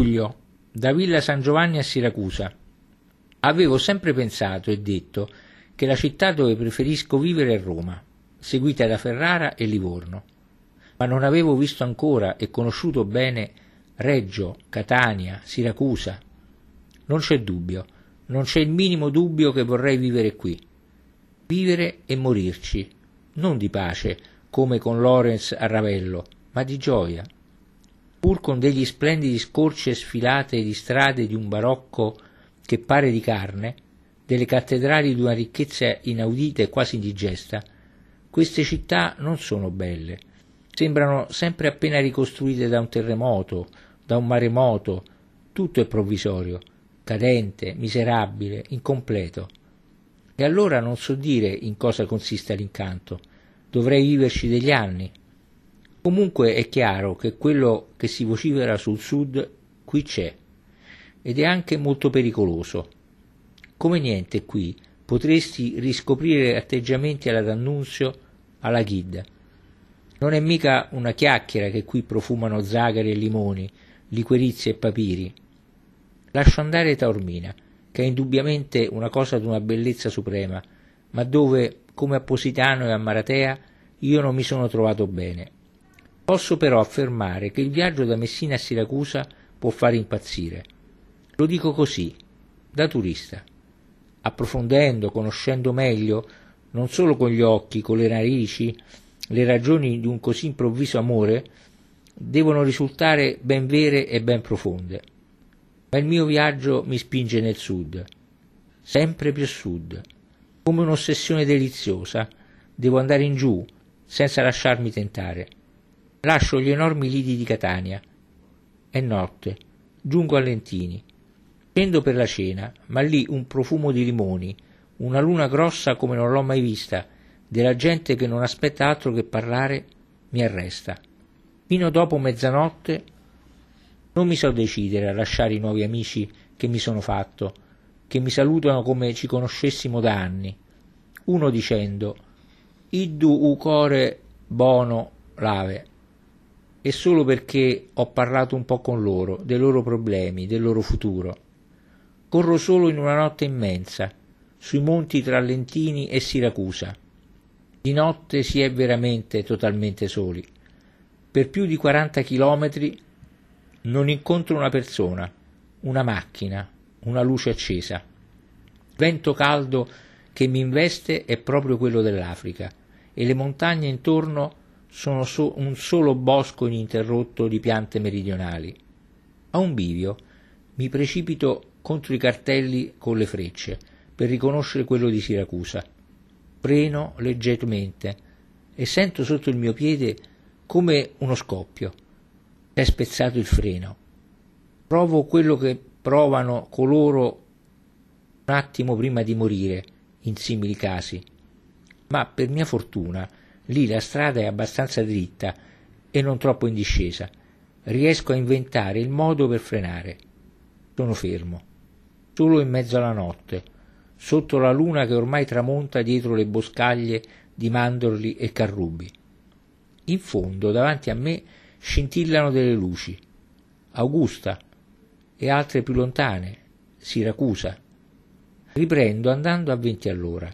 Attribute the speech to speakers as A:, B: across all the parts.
A: Luglio, da Villa San Giovanni a Siracusa. Avevo sempre pensato e detto che la città dove preferisco vivere è Roma, seguita da Ferrara e Livorno, ma non avevo visto ancora e conosciuto bene Reggio, Catania, Siracusa. Non c'è dubbio, non c'è il minimo dubbio che vorrei vivere qui. Vivere e morirci, non di pace, come con Lorenz a Ravello, ma di gioia, pur con degli splendidi scorci e sfilate di strade di un barocco che pare di carne, delle cattedrali di una ricchezza inaudita e quasi indigesta, queste città non sono belle, sembrano sempre appena ricostruite da un terremoto, da un maremoto, tutto è provvisorio, cadente, miserabile, incompleto. E allora non so dire in cosa consiste l'incanto. Dovrei viverci degli anni. Comunque è chiaro che quello che si vocifera sul sud qui c'è ed è anche molto pericoloso. Come niente qui potresti riscoprire atteggiamenti alla D'Annunzio, alla Ghid. Non è mica una chiacchiera che qui profumano zagari e limoni, liquerizi e papiri. Lascio andare Taormina, che è indubbiamente una cosa di una bellezza suprema, ma dove, come a Positano e a Maratea, io non mi sono trovato bene. Posso però affermare che il viaggio da Messina a Siracusa può fare impazzire. Lo dico così, da turista, approfondendo, conoscendo meglio, non solo con gli occhi, con le narici, le ragioni di un così improvviso amore, devono risultare ben vere e ben profonde. Ma il mio viaggio mi spinge nel sud, sempre più a sud. Come un'ossessione deliziosa, devo andare in giù, senza lasciarmi tentare. Lascio gli enormi lidi di Catania. È notte, giungo a Lentini. Scendo per la cena, ma lì un profumo di limoni, una luna grossa come non l'ho mai vista, della gente che non aspetta altro che parlare, mi arresta. Fino dopo mezzanotte non mi so decidere a lasciare i nuovi amici che mi sono fatto, che mi salutano come ci conoscessimo da anni. Uno dicendo Iddu u core bono lave. E solo perché ho parlato un po' con loro, dei loro problemi, del loro futuro. Corro solo in una notte immensa, sui monti tra Lentini e Siracusa. Di notte si è veramente totalmente soli per più di 40 chilometri non incontro una persona, una macchina, una luce accesa. Il vento caldo che mi investe è proprio quello dell'Africa e le montagne intorno sono so- un solo bosco ininterrotto di piante meridionali. A un bivio mi precipito contro i cartelli con le frecce per riconoscere quello di Siracusa. Freno leggermente e sento sotto il mio piede come uno scoppio. È spezzato il freno. Provo quello che provano coloro un attimo prima di morire in simili casi. Ma per mia fortuna lì la strada è abbastanza dritta e non troppo in discesa. Riesco a inventare il modo per frenare. Sono fermo, solo in mezzo alla notte, sotto la luna che ormai tramonta dietro le boscaglie di mandorli e carrubi. In fondo, davanti a me, scintillano delle luci. Augusta e altre più lontane, Siracusa. Riprendo andando a venti all'ora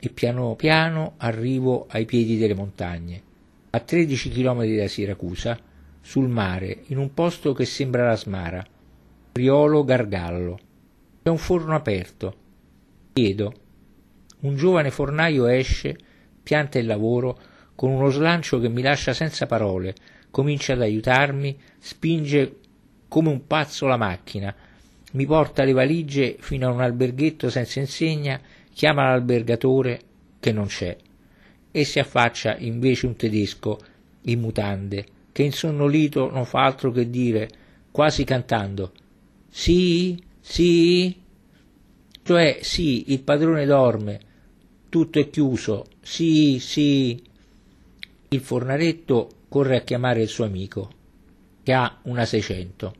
A: e piano piano arrivo ai piedi delle montagne, a 13 chilometri da Siracusa, sul mare, in un posto che sembra la Smara, Riolo Gargallo. C'è un forno aperto. Chiedo. Un giovane fornaio esce, pianta il lavoro, con uno slancio che mi lascia senza parole, comincia ad aiutarmi, spinge come un pazzo la macchina, mi porta le valigie fino a un alberghetto senza insegna, chiama l'albergatore che non c'è e si affaccia invece un tedesco in mutande che insonnolito non fa altro che dire, quasi cantando Sì, sì, cioè sì, il padrone dorme, tutto è chiuso, sì, sì, il fornaretto corre a chiamare il suo amico, che ha una 600.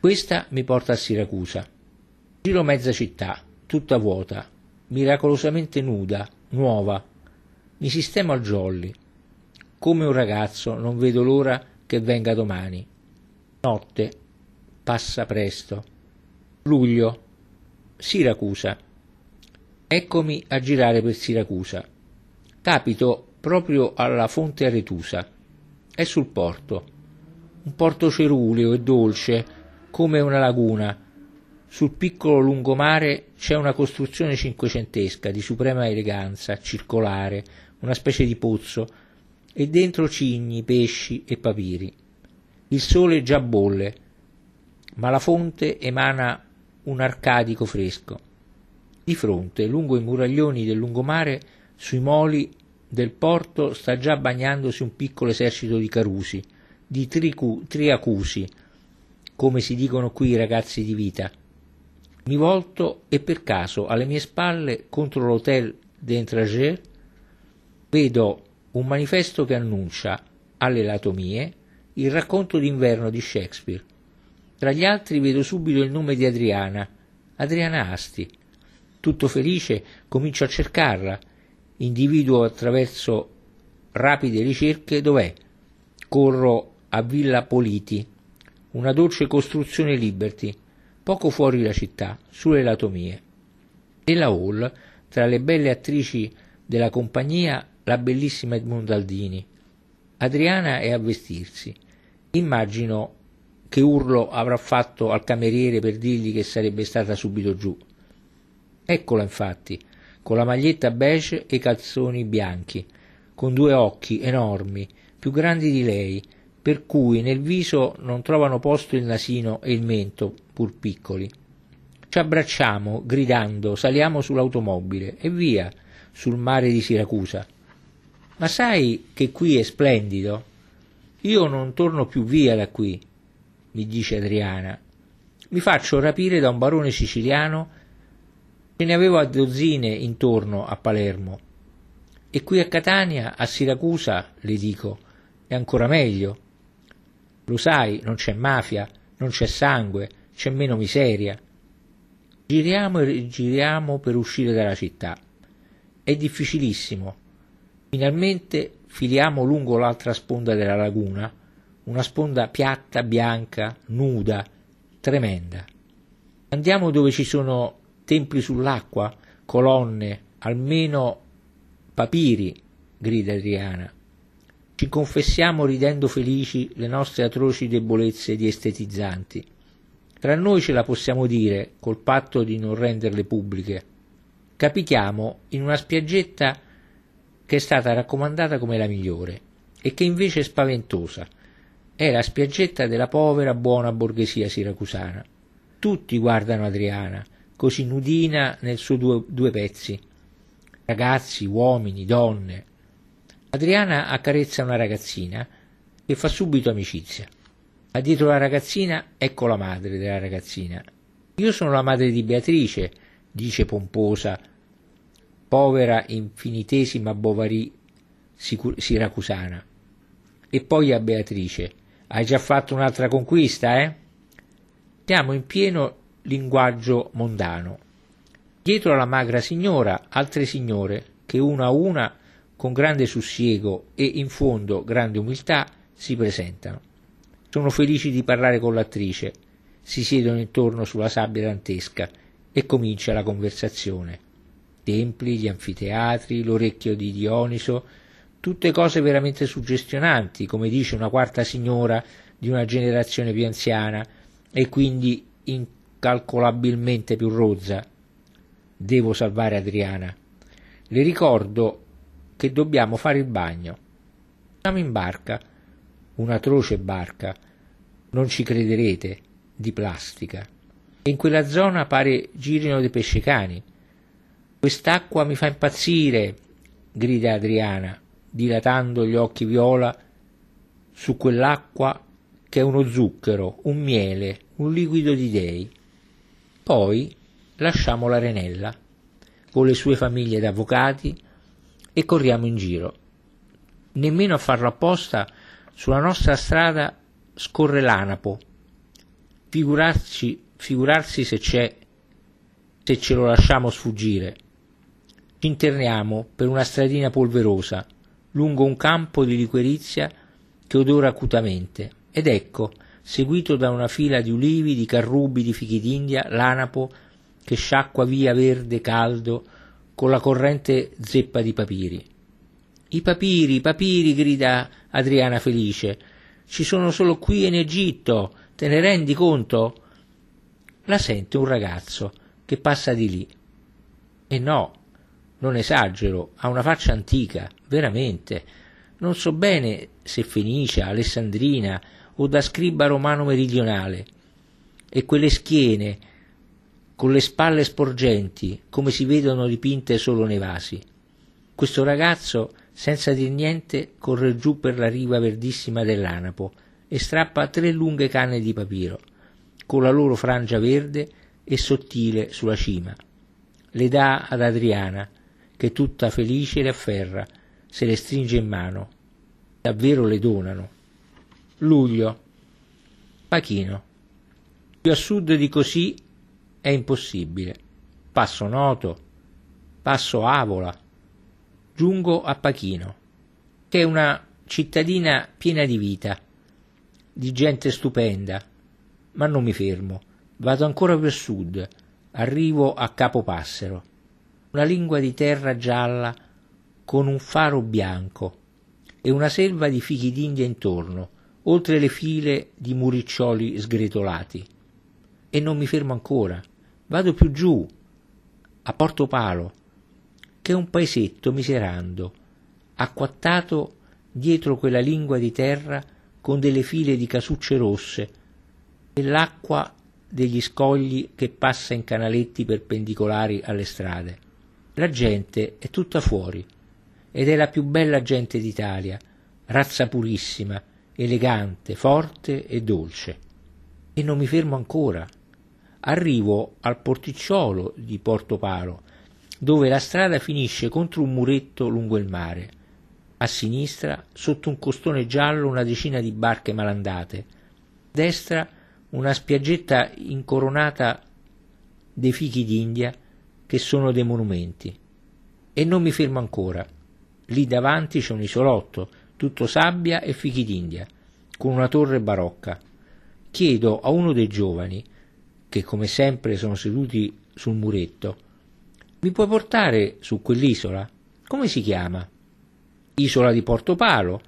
A: Questa mi porta a Siracusa. Giro mezza città, tutta vuota, miracolosamente nuda, nuova. Mi sistemo al jolly. Come un ragazzo non vedo l'ora che venga domani. Notte. passa presto. Luglio. Siracusa. Eccomi a girare per Siracusa. Capito proprio alla fonte Aretusa. È sul porto. Un porto ceruleo e dolce, come una laguna. Sul piccolo lungomare c'è una costruzione cinquecentesca di suprema eleganza, circolare, una specie di pozzo, e dentro cigni, pesci e papiri. Il sole già bolle, ma la fonte emana un arcadico fresco. Di fronte, lungo i muraglioni del lungomare, sui moli del porto sta già bagnandosi un piccolo esercito di carusi, di tricu, triacusi, come si dicono qui i ragazzi di vita. Mi volto e per caso alle mie spalle, contro l'hotel d'Entrager, vedo un manifesto che annuncia alle latomie il racconto d'inverno di Shakespeare. Tra gli altri vedo subito il nome di Adriana, Adriana Asti. Tutto felice comincio a cercarla, individuo attraverso rapide ricerche dov'è. Corro a Villa Politi, una dolce costruzione Liberty, poco fuori la città, sulle latomie. Nella hall, tra le belle attrici della compagnia, la bellissima Edmondaldini. Adriana è a vestirsi. Immagino che urlo avrà fatto al cameriere per dirgli che sarebbe stata subito giù. Eccola infatti, con la maglietta beige e i calzoni bianchi, con due occhi enormi, più grandi di lei, per cui nel viso non trovano posto il nasino e il mento, pur piccoli. Ci abbracciamo, gridando, saliamo sull'automobile e via, sul mare di Siracusa. Ma sai che qui è splendido? Io non torno più via da qui, mi dice Adriana. Mi faccio rapire da un barone siciliano, ce ne avevo a dozzine intorno a Palermo. E qui a Catania, a Siracusa, le dico, è ancora meglio. Lo sai, non c'è mafia, non c'è sangue, c'è meno miseria. Giriamo e rigiriamo per uscire dalla città. È difficilissimo. Finalmente filiamo lungo l'altra sponda della laguna, una sponda piatta, bianca, nuda, tremenda. Andiamo dove ci sono templi sull'acqua, colonne, almeno papiri, grida Adriana. Ci confessiamo ridendo felici le nostre atroci debolezze di estetizzanti. Tra noi ce la possiamo dire, col patto di non renderle pubbliche. Capitiamo in una spiaggetta che è stata raccomandata come la migliore e che invece è spaventosa. È la spiaggetta della povera buona borghesia siracusana. Tutti guardano Adriana, così nudina nel suo due, due pezzi. Ragazzi, uomini, donne. Adriana accarezza una ragazzina e fa subito amicizia. Ma dietro la ragazzina ecco la madre della ragazzina. Io sono la madre di Beatrice, dice pomposa, povera infinitesima Bovary siracusana. E poi a Beatrice, hai già fatto un'altra conquista, eh? Siamo in pieno linguaggio mondano. Dietro alla magra signora, altre signore, che una a una, con grande sussiego e in fondo grande umiltà, si presentano. Sono felici di parlare con l'attrice, si siedono intorno sulla sabbia dantesca e comincia la conversazione templi, gli anfiteatri, l'orecchio di Dioniso, tutte cose veramente suggestionanti, come dice una quarta signora di una generazione più anziana e quindi incalcolabilmente più rozza. Devo salvare Adriana. Le ricordo che dobbiamo fare il bagno. Siamo in barca, un'atroce barca, non ci crederete, di plastica. E in quella zona pare girino dei pescecani Quest'acqua mi fa impazzire, grida Adriana, dilatando gli occhi viola su quell'acqua che è uno zucchero, un miele, un liquido di dei. Poi lasciamo l'Arenella con le sue famiglie d'avvocati e corriamo in giro. Nemmeno a farlo apposta, sulla nostra strada scorre l'anapo. Figurarsi, figurarsi se c'è, se ce lo lasciamo sfuggire. Ci interniamo per una stradina polverosa, lungo un campo di liquirizia che odora acutamente, ed ecco, seguito da una fila di ulivi, di carrubi, di fichi d'India, l'anapo che sciacqua via verde caldo con la corrente zeppa di papiri. I papiri, i papiri, grida Adriana felice. Ci sono solo qui in Egitto, te ne rendi conto? La sente un ragazzo che passa di lì. E no, non esagero, ha una faccia antica, veramente. Non so bene se fenicia, alessandrina o da scriba romano meridionale. E quelle schiene, con le spalle sporgenti, come si vedono dipinte solo nei vasi. Questo ragazzo, senza dir niente, corre giù per la riva verdissima dell'Anapo e strappa tre lunghe canne di papiro, con la loro frangia verde e sottile sulla cima. Le dà ad Adriana, che tutta felice le afferra, se le stringe in mano. Davvero le donano. Luglio. Pachino. Più a sud di così è impossibile. Passo Noto, passo Avola, giungo a Pachino, che è una cittadina piena di vita, di gente stupenda, ma non mi fermo, vado ancora a sud, arrivo a Capopassero, una lingua di terra gialla con un faro bianco e una selva di fichi d'India intorno, oltre le file di muriccioli sgretolati. E non mi fermo ancora Vado più giù, a Porto Palo, che un paesetto miserando, acquattato dietro quella lingua di terra con delle file di casucce rosse e l'acqua degli scogli che passa in canaletti perpendicolari alle strade. La gente è tutta fuori ed è la più bella gente d'Italia, razza purissima, elegante, forte e dolce. E non mi fermo ancora arrivo al porticciolo di Porto Palo, dove la strada finisce contro un muretto lungo il mare. A sinistra, sotto un costone giallo, una decina di barche malandate. A destra, una spiaggetta incoronata dei fichi d'India, che sono dei monumenti. E non mi fermo ancora. Lì davanti c'è un isolotto, tutto sabbia e fichi d'India, con una torre barocca. Chiedo a uno dei giovani che come sempre sono seduti sul muretto, mi puoi portare su quell'isola? Come si chiama? Isola di Portopalo?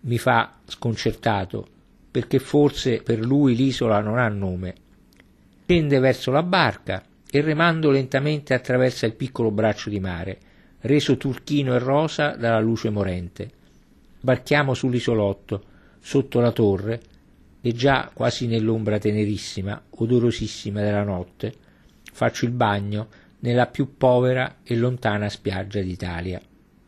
A: Mi fa sconcertato, perché forse per lui l'isola non ha nome. Scende verso la barca e remando lentamente attraversa il piccolo braccio di mare, reso turchino e rosa dalla luce morente. Barchiamo sull'isolotto, sotto la torre, e già quasi nell'ombra tenerissima, odorosissima della notte, faccio il bagno nella più povera e lontana spiaggia d'Italia.